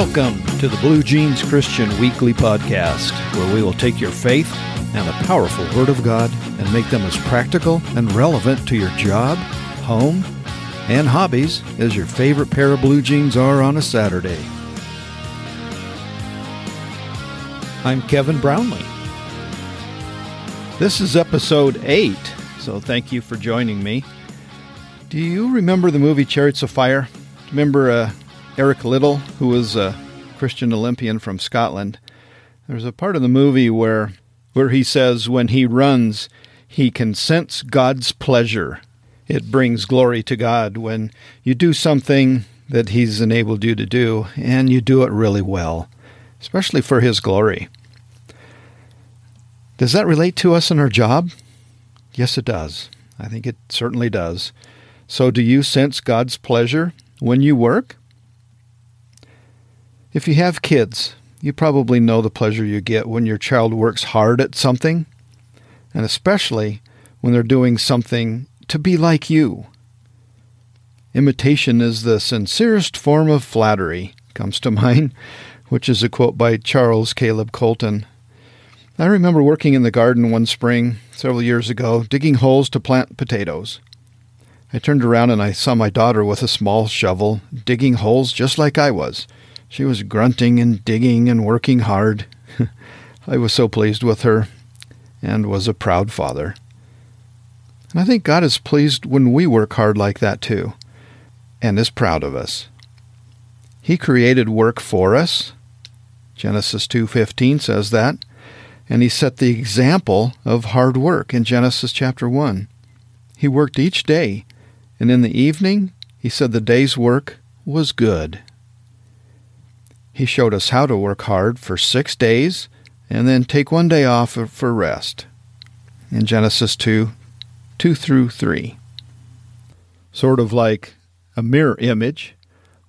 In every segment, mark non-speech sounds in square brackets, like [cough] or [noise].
Welcome to the Blue Jeans Christian Weekly Podcast, where we will take your faith and the powerful Word of God and make them as practical and relevant to your job, home, and hobbies as your favorite pair of blue jeans are on a Saturday. I'm Kevin Brownlee. This is episode 8, so thank you for joining me. Do you remember the movie Chariots of Fire? Remember uh, Eric Liddell, who was a Christian Olympian from Scotland? There's a part of the movie where where he says when he runs, he can sense God's pleasure. It brings glory to God when you do something that he's enabled you to do and you do it really well, especially for his glory. Does that relate to us in our job? Yes, it does. I think it certainly does. So, do you sense God's pleasure when you work? If you have kids, you probably know the pleasure you get when your child works hard at something, and especially when they're doing something to be like you. Imitation is the sincerest form of flattery, comes to [laughs] mind, which is a quote by Charles Caleb Colton. I remember working in the garden one spring several years ago, digging holes to plant potatoes. I turned around and I saw my daughter with a small shovel, digging holes just like I was. She was grunting and digging and working hard. [laughs] I was so pleased with her and was a proud father. And I think God is pleased when we work hard like that too, and is proud of us. He created work for us. Genesis 2:15 says that and he set the example of hard work in Genesis chapter 1. He worked each day, and in the evening he said the day's work was good. He showed us how to work hard for six days and then take one day off for rest in Genesis 2 2 through 3. Sort of like a mirror image,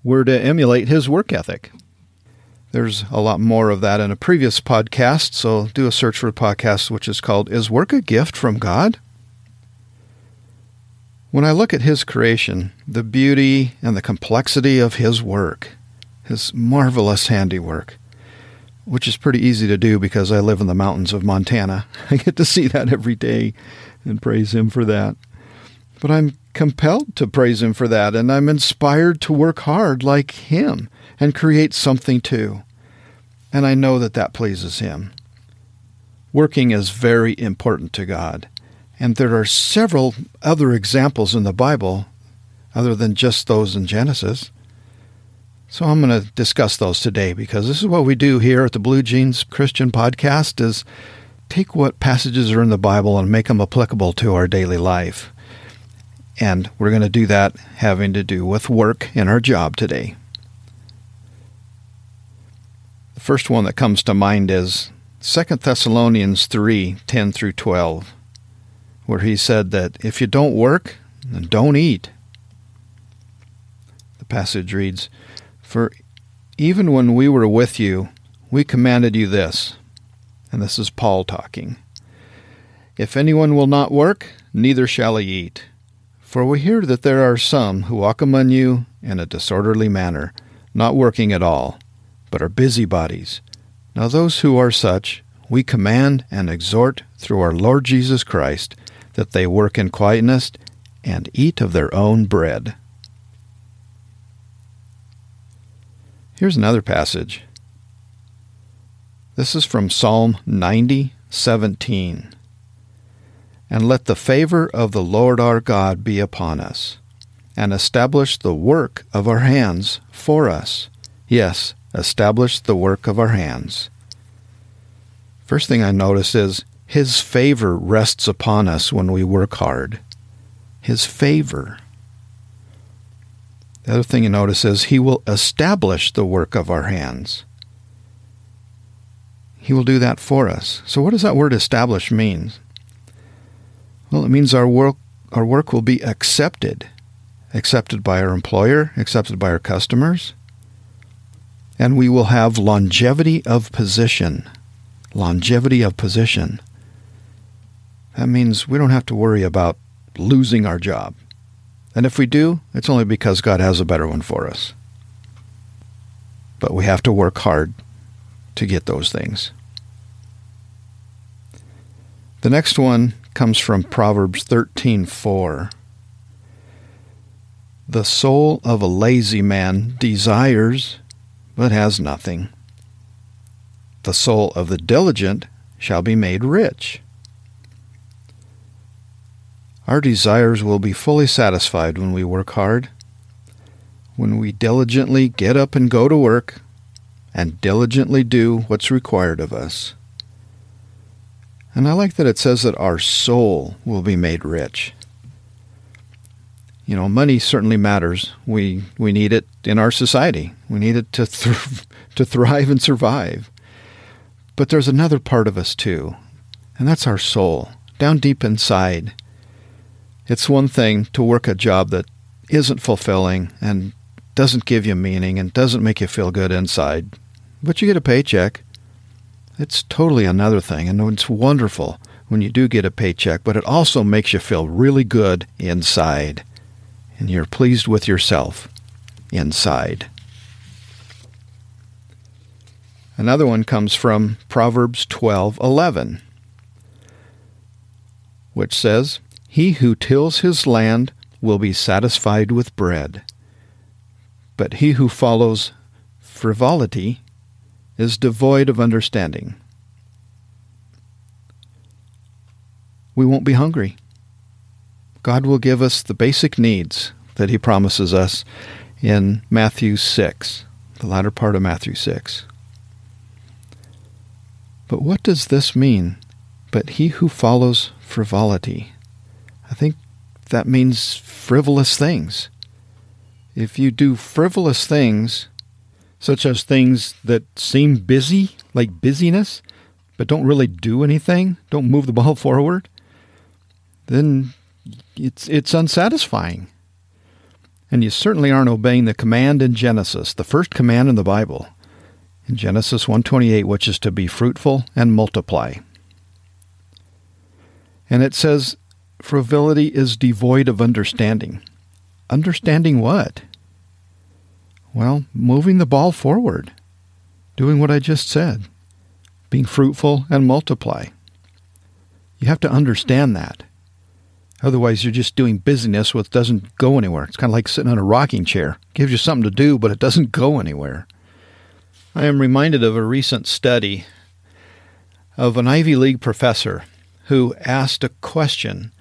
we're to emulate his work ethic. There's a lot more of that in a previous podcast, so do a search for a podcast which is called Is Work a Gift from God? When I look at His creation, the beauty and the complexity of His work, His marvelous handiwork, which is pretty easy to do because I live in the mountains of Montana, [laughs] I get to see that every day and praise Him for that. But I'm compelled to praise Him for that, and I'm inspired to work hard like Him and create something too. And I know that that pleases Him. Working is very important to God. And there are several other examples in the Bible other than just those in Genesis. So I'm going to discuss those today because this is what we do here at the Blue Jeans Christian Podcast is take what passages are in the Bible and make them applicable to our daily life. And we're going to do that having to do with work in our job today. The first one that comes to mind is 2 Thessalonians 3 10 through 12, where he said that if you don't work, then don't eat. The passage reads, For even when we were with you, we commanded you this. And this is Paul talking. If anyone will not work, neither shall he eat. For we hear that there are some who walk among you in a disorderly manner, not working at all but are busybodies. Now, those who are such, we command and exhort through our Lord Jesus Christ that they work in quietness and eat of their own bread. Here's another passage. This is from Psalm 90, 17. And let the favor of the Lord our God be upon us, and establish the work of our hands for us. Yes, establish the work of our hands. First thing I notice is His favor rests upon us when we work hard. His favor. The other thing you notice is He will establish the work of our hands. He will do that for us. So, what does that word establish mean? Well, it means our work, our work will be accepted. Accepted by our employer, accepted by our customers, and we will have longevity of position. Longevity of position. That means we don't have to worry about losing our job. And if we do, it's only because God has a better one for us. but we have to work hard to get those things. The next one comes from Proverbs 13:4. The soul of a lazy man desires but has nothing. The soul of the diligent shall be made rich. Our desires will be fully satisfied when we work hard, when we diligently get up and go to work, and diligently do what's required of us. And I like that it says that our soul will be made rich. You know, money certainly matters. We we need it in our society. We need it to th- [laughs] to thrive and survive. But there's another part of us too, and that's our soul, down deep inside. It's one thing to work a job that isn't fulfilling and doesn't give you meaning and doesn't make you feel good inside, but you get a paycheck. It's totally another thing, and it's wonderful when you do get a paycheck, but it also makes you feel really good inside, and you're pleased with yourself inside. Another one comes from Proverbs 12:11, which says, he who tills his land will be satisfied with bread, but he who follows frivolity is devoid of understanding. We won't be hungry. God will give us the basic needs that he promises us in Matthew 6, the latter part of Matthew 6. But what does this mean? But he who follows frivolity. I think that means frivolous things. If you do frivolous things, such as things that seem busy, like busyness, but don't really do anything, don't move the [laughs] ball forward, then it's it's unsatisfying. And you certainly aren't obeying the command in Genesis, the first command in the Bible, in Genesis 1:28, which is to be fruitful and multiply. And it says frivolity is devoid of understanding. Understanding what? Well, moving the ball forward, doing what I just said, being fruitful and multiply. You have to understand that. Otherwise, you're just doing business which doesn't go anywhere. It's kind of like sitting in a rocking chair. It gives you something to do, but it doesn't go anywhere. I am reminded of a recent study of an Ivy League professor who asked a question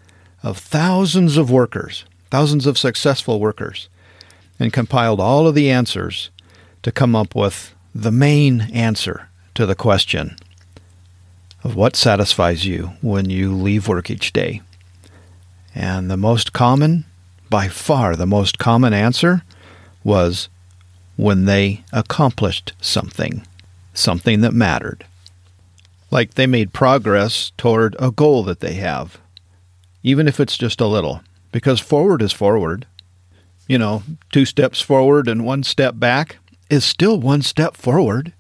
of thousands of workers, thousands of successful workers, and compiled all of the answers to come up with the main answer to the question of what satisfies you when you leave work each day. And the most common, by far the most common answer, was when they accomplished something, something that mattered. Like they made progress toward a goal that they have, even if it's just a little, because forward is forward. You know, two steps forward and one step back is still one step forward.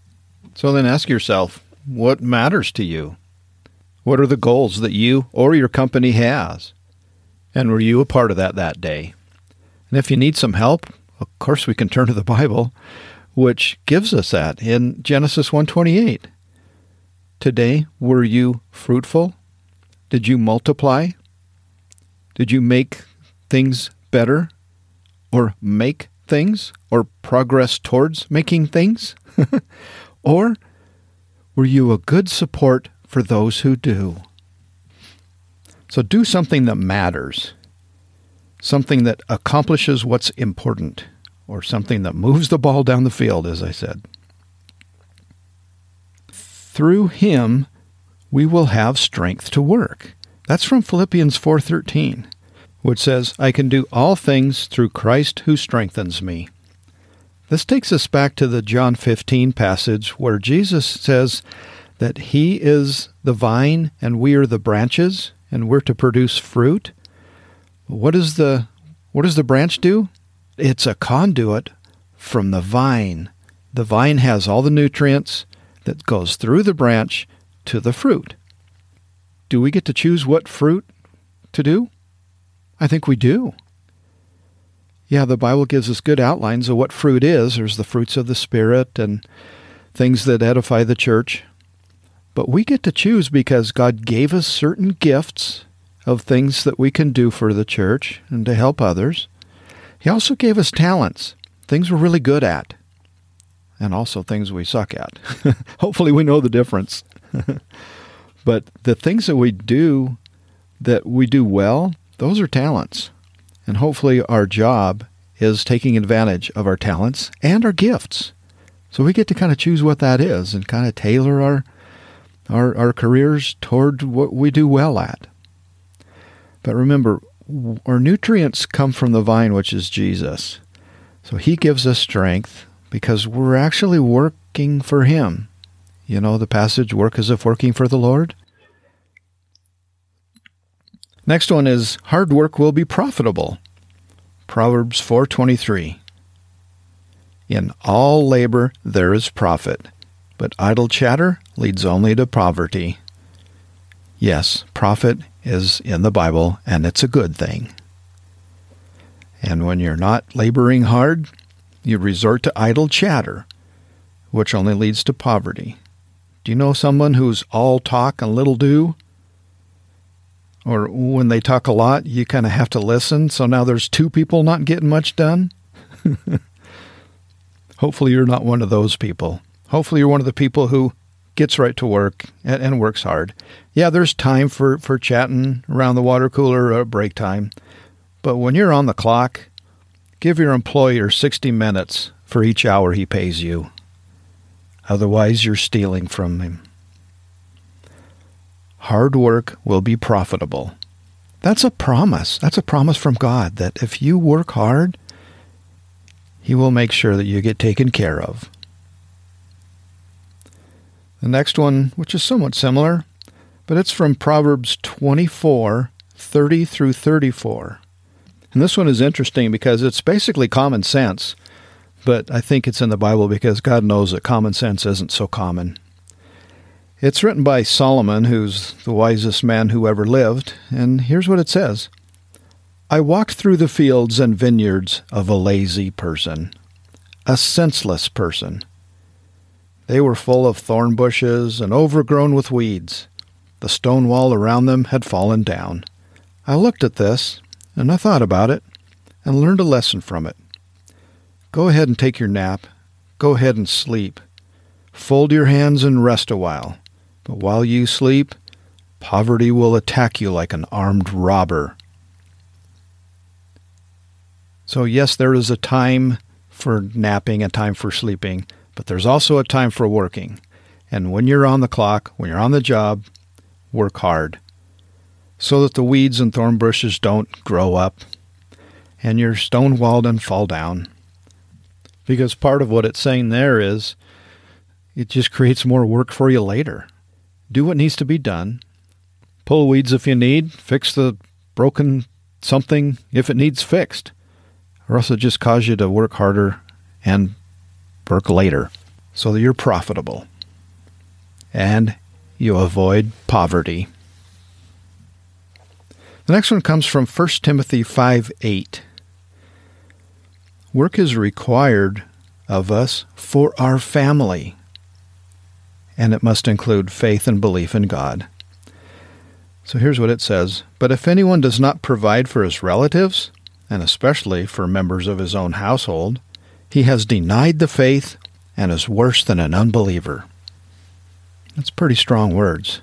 So then ask yourself, what matters to you? What are the goals that you or your company has? And were you a part of that that day? And if you need some help, of course we can turn to the Bible, which gives us that in Genesis 1:28. Today were you fruitful? Did you multiply? Did you make things better? Or make things? Or progress towards making things? [laughs] or were you a good support for those who do? So do something that matters, something that accomplishes what's important, or something that moves the ball down the field, as I said. Through him, we will have strength to work. That's from Philippians 4:13, which says, "I can do all things through Christ who strengthens me." This takes us back to the John 15 passage where Jesus says that he is the vine and we are the branches and we're to produce fruit. What does the what does the branch do? It's a conduit from the vine. The vine has all the nutrients that goes through the branch to the fruit. Do we get to choose what fruit to do? I think we do. Yeah, the Bible gives us good outlines of what fruit is. There's the fruits of the Spirit and things that edify the church. But we get to choose because God gave us certain gifts of things that we can do for the church and to help others. He also gave us talents, things we're really good at, and also things we suck at. [laughs] Hopefully, we know the difference. [laughs] but the things that we do that we do well, those are talents. And hopefully, our job is taking advantage of our talents and our gifts. So we get to kind of choose what that is and kind of tailor our our, our careers toward what we do well at. But remember, our nutrients come from the vine, which is Jesus. So he gives us strength because we're actually working for him. You know the passage, work as if working for the Lord? Next one is hard work will be profitable. Proverbs 4:23. In all labor there is profit, but idle chatter leads only to poverty. Yes, profit is in the Bible and it's a good thing. And when you're not laboring hard, you resort to idle chatter, which only leads to poverty. Do you know someone who's all talk and little do? Or when they talk a lot, you kind of have to listen. So now there's two people not getting much done. [laughs] Hopefully, you're not one of those people. Hopefully, you're one of the people who gets right to work and, and works hard. Yeah, there's time for, for chatting around the water cooler or break time. But when you're on the clock, give your employer 60 minutes for each hour he pays you. Otherwise, you're stealing from him. Hard work will be profitable. That's a promise. That's a promise from God that if you work hard, He will make sure that you get taken care of. The next one, which is somewhat similar, but it's from Proverbs 24 30 through 34. And this one is interesting because it's basically common sense, but I think it's in the Bible because God knows that common sense isn't so common. It's written by Solomon, who's the wisest man who ever lived, and here's what it says I walked through the fields and vineyards of a lazy person, a senseless person. They were full of thorn bushes and overgrown with weeds. The stone wall around them had fallen down. I looked at this, and I thought about it, and learned a lesson from it. Go ahead and take your nap. Go ahead and sleep. Fold your hands and rest a while. But while you sleep, poverty will attack you like an armed robber. So, yes, there is a time for napping, a time for sleeping, but there's also a time for working. And when you're on the clock, when you're on the job, work hard so that the weeds and thorn bushes don't grow up and your stone wall and fall down. Because part of what it's saying there is it just creates more work for you later do what needs to be done. Pull weeds if you need, fix the broken something if it needs fixed, or else it just cause you to work harder and work later so that you're profitable and you avoid poverty. The next one comes from 1 Timothy 5 8. Work is required of us for our family and it must include faith and belief in God. So here's what it says But if anyone does not provide for his relatives, and especially for members of his own household, he has denied the faith and is worse than an unbeliever. That's pretty strong words,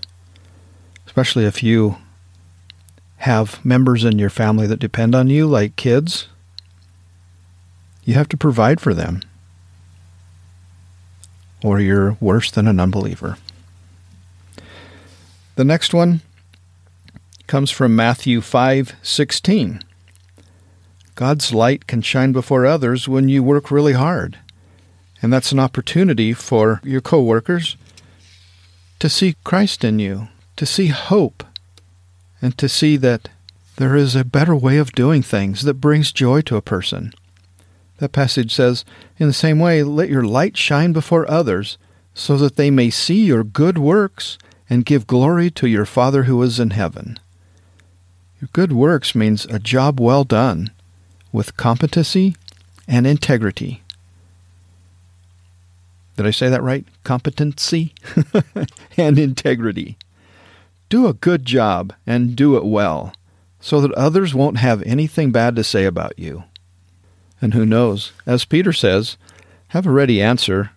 especially if you have members in your family that depend on you, like kids. You have to provide for them or you're worse than an unbeliever. The next one comes from Matthew 5:16. God's light can shine before others when you work really hard. And that's an opportunity for your coworkers to see Christ in you, to see hope, and to see that there is a better way of doing things that brings joy to a person. That passage says, In the same way, let your light shine before others, so that they may see your good works and give glory to your Father who is in heaven. Your good works means a job well done with competency and integrity. Did I say that right? Competency [laughs] and integrity. Do a good job and do it well so that others won't have anything bad to say about you. And who knows, as Peter says, have a ready answer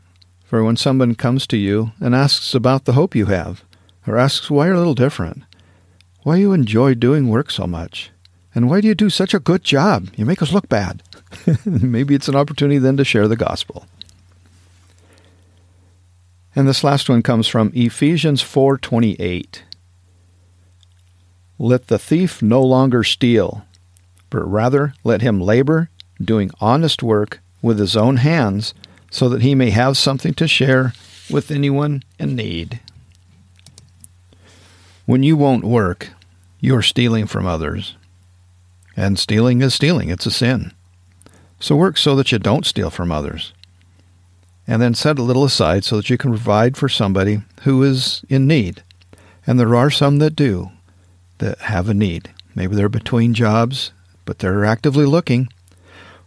for when someone comes to you and asks about the hope you have, or asks why you're a little different, why you enjoy doing work so much, and why do you do such a good job? You make us look bad. [laughs] Maybe it's an opportunity then to share the gospel. And this last one comes from Ephesians 4:28. Let the thief no longer steal, but rather let him labor, doing honest work with his own hands, so that he may have something to share with anyone in need. When you won't work, you're stealing from others. And stealing is stealing, it's a sin. So work so that you don't steal from others. And then set a little aside so that you can provide for somebody who is in need. And there are some that do that have a need. Maybe they're between jobs, but they're actively looking.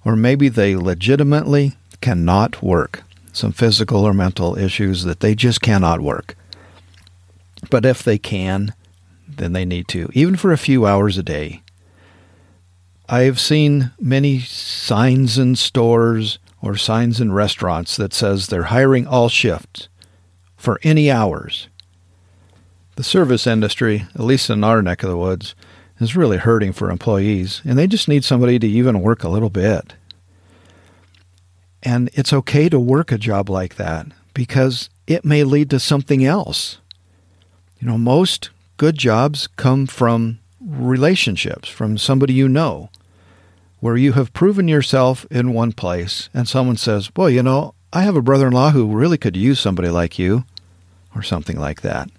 Or maybe they legitimately cannot work. Some physical or mental issues that they just cannot work. But if they can, then they need to, even for a few hours a day. I've seen many signs in stores or signs in restaurants that says they're hiring all shifts for any hours. The service industry, at least in our neck of the woods, is really hurting for employees, and they just need somebody to even work a little bit. And it's okay to work a job like that because it may lead to something else. You know, most good jobs come from relationships, from somebody you know, where you have proven yourself in one place and someone says, Boy, you know, I have a brother in law who really could use somebody like you, or something like that.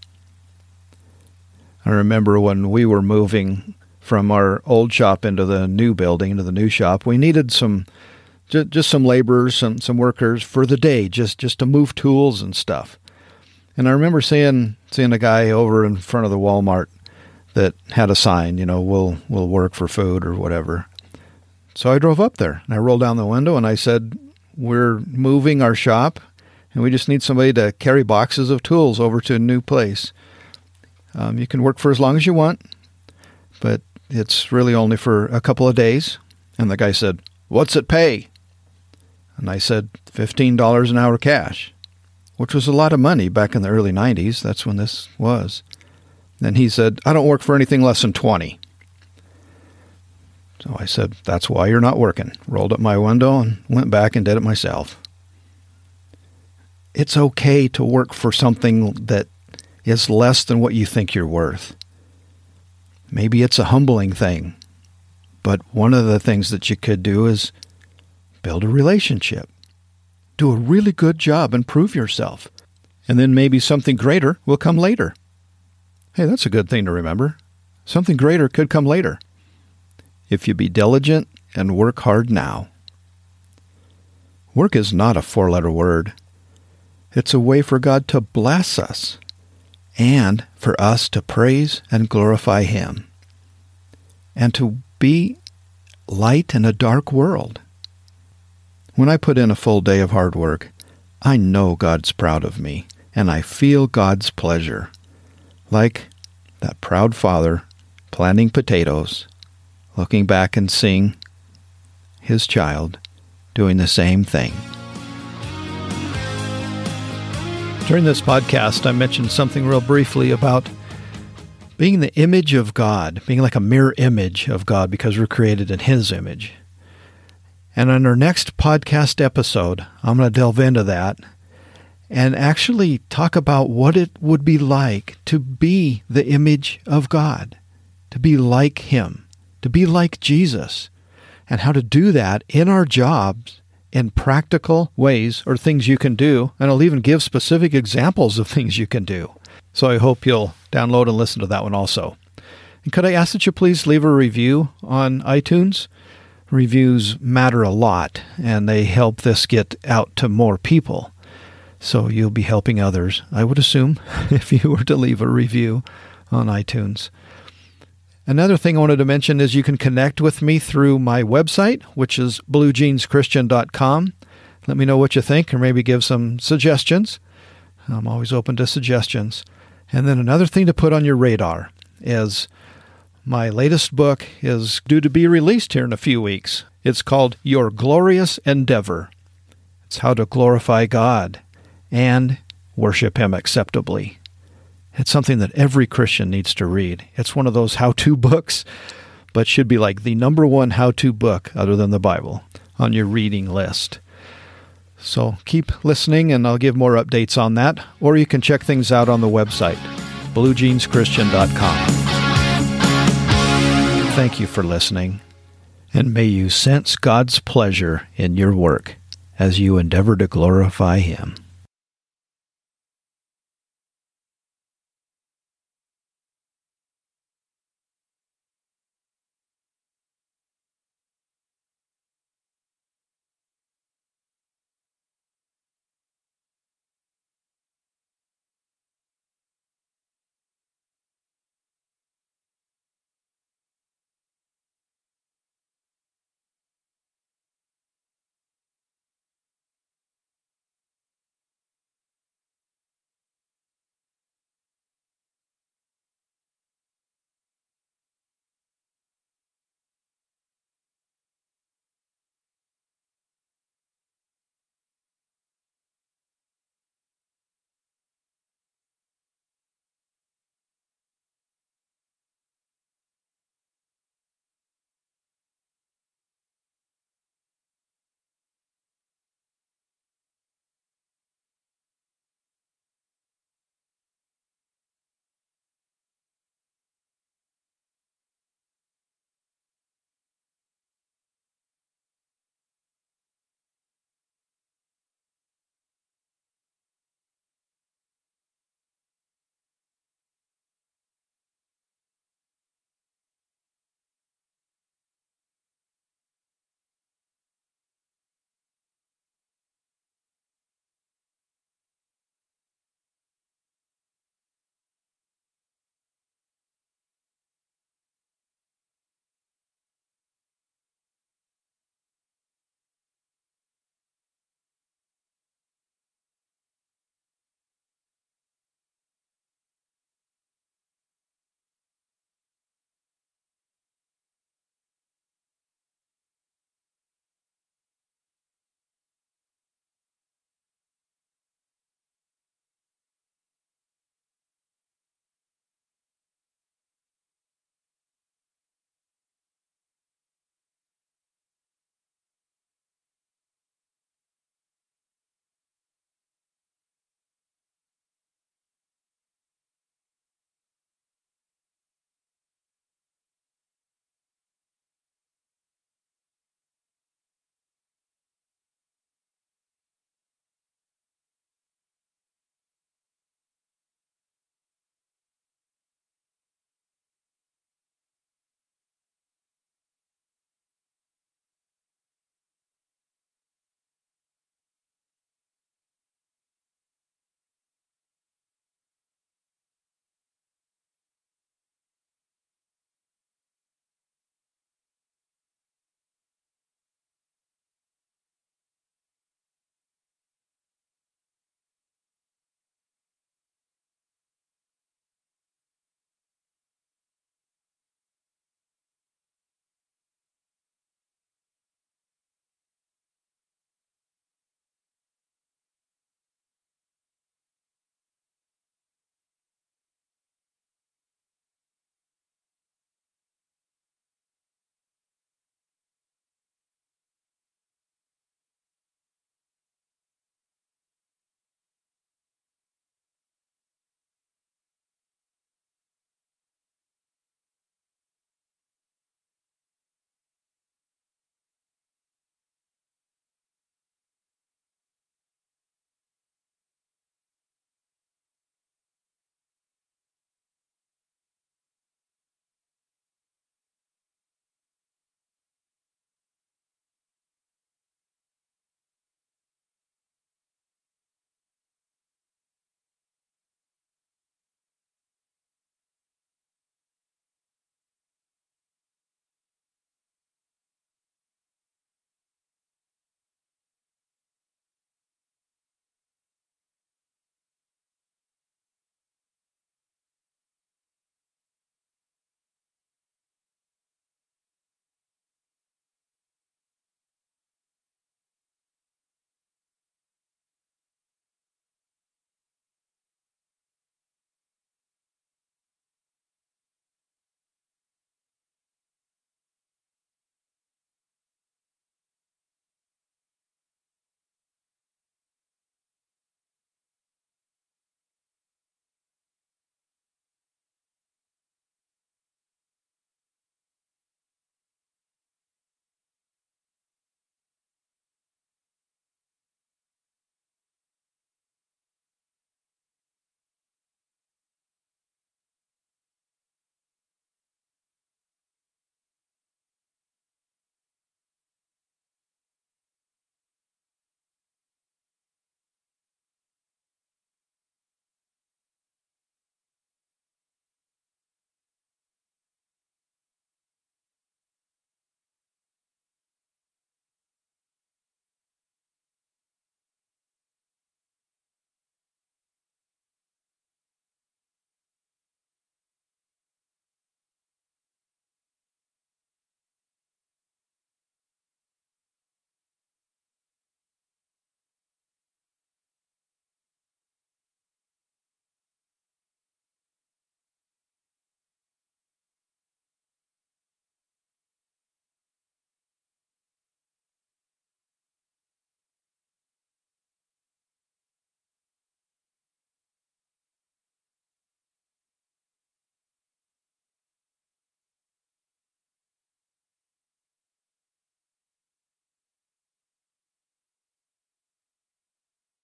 I remember when we were moving from our old shop into the new building, into the new shop, we needed some just, just some laborers, some some workers for the day, just just to move tools and stuff. And I remember seeing seeing a guy over in front of the Walmart that had a sign, you know, we'll we'll work for food or whatever. So I drove up there and I rolled down the window and I said, "We're moving our shop and we just need somebody to carry boxes of tools over to a new place." Um, you can work for as long as you want, but it's really only for a couple of days. And the guy said, What's it pay? And I said, $15 an hour cash, which was a lot of money back in the early 90s. That's when this was. Then he said, I don't work for anything less than 20. So I said, That's why you're not working. Rolled up my window and went back and did it myself. It's okay to work for something that is less than what you think you're worth. Maybe it's a humbling thing, but one of the things that you could do is build a relationship. Do a really good job and prove yourself. And then maybe something greater will come later. Hey, that's a good thing to remember. Something greater could come later. If you be diligent and work hard now. Work is not a four letter word. It's a way for God to bless us and for us to praise and glorify Him, and to be light in a dark world. When I put in a full day of hard work, I know God's proud of me, and I feel God's pleasure, like that proud father planting potatoes, looking back and seeing his child doing the same thing. During this podcast, I mentioned something real briefly about being the image of God, being like a mirror image of God because we're created in His image. And on our next podcast episode, I'm going to delve into that and actually talk about what it would be like to be the image of God, to be like Him, to be like Jesus, and how to do that in our jobs in practical ways or things you can do, and I'll even give specific examples of things you can do. So I hope you'll download and listen to that one also. And could I ask that you please leave a review on iTunes? Reviews matter a lot, and they help this get out to more people. So you'll be helping others, I would assume, [laughs] if you were to leave a review on iTunes. Another thing I wanted to mention is you can connect with me through my website, which is bluejeanschristian.com. Let me know what you think or maybe give some suggestions. I'm always open to suggestions. And then another thing to put on your radar is my latest book is due to be released here in a few weeks. It's called Your Glorious Endeavor. It's how to glorify God and worship Him acceptably. It's something that every Christian needs to read. It's one of those how to [laughs] books, but should be like the number one how to book other than the Bible on your reading list. So keep listening, and I'll give more updates on that, or you can check things out on the website, bluejeanschristian.com. Thank you for listening, and may you sense God's pleasure in your work as you endeavor to glorify Him.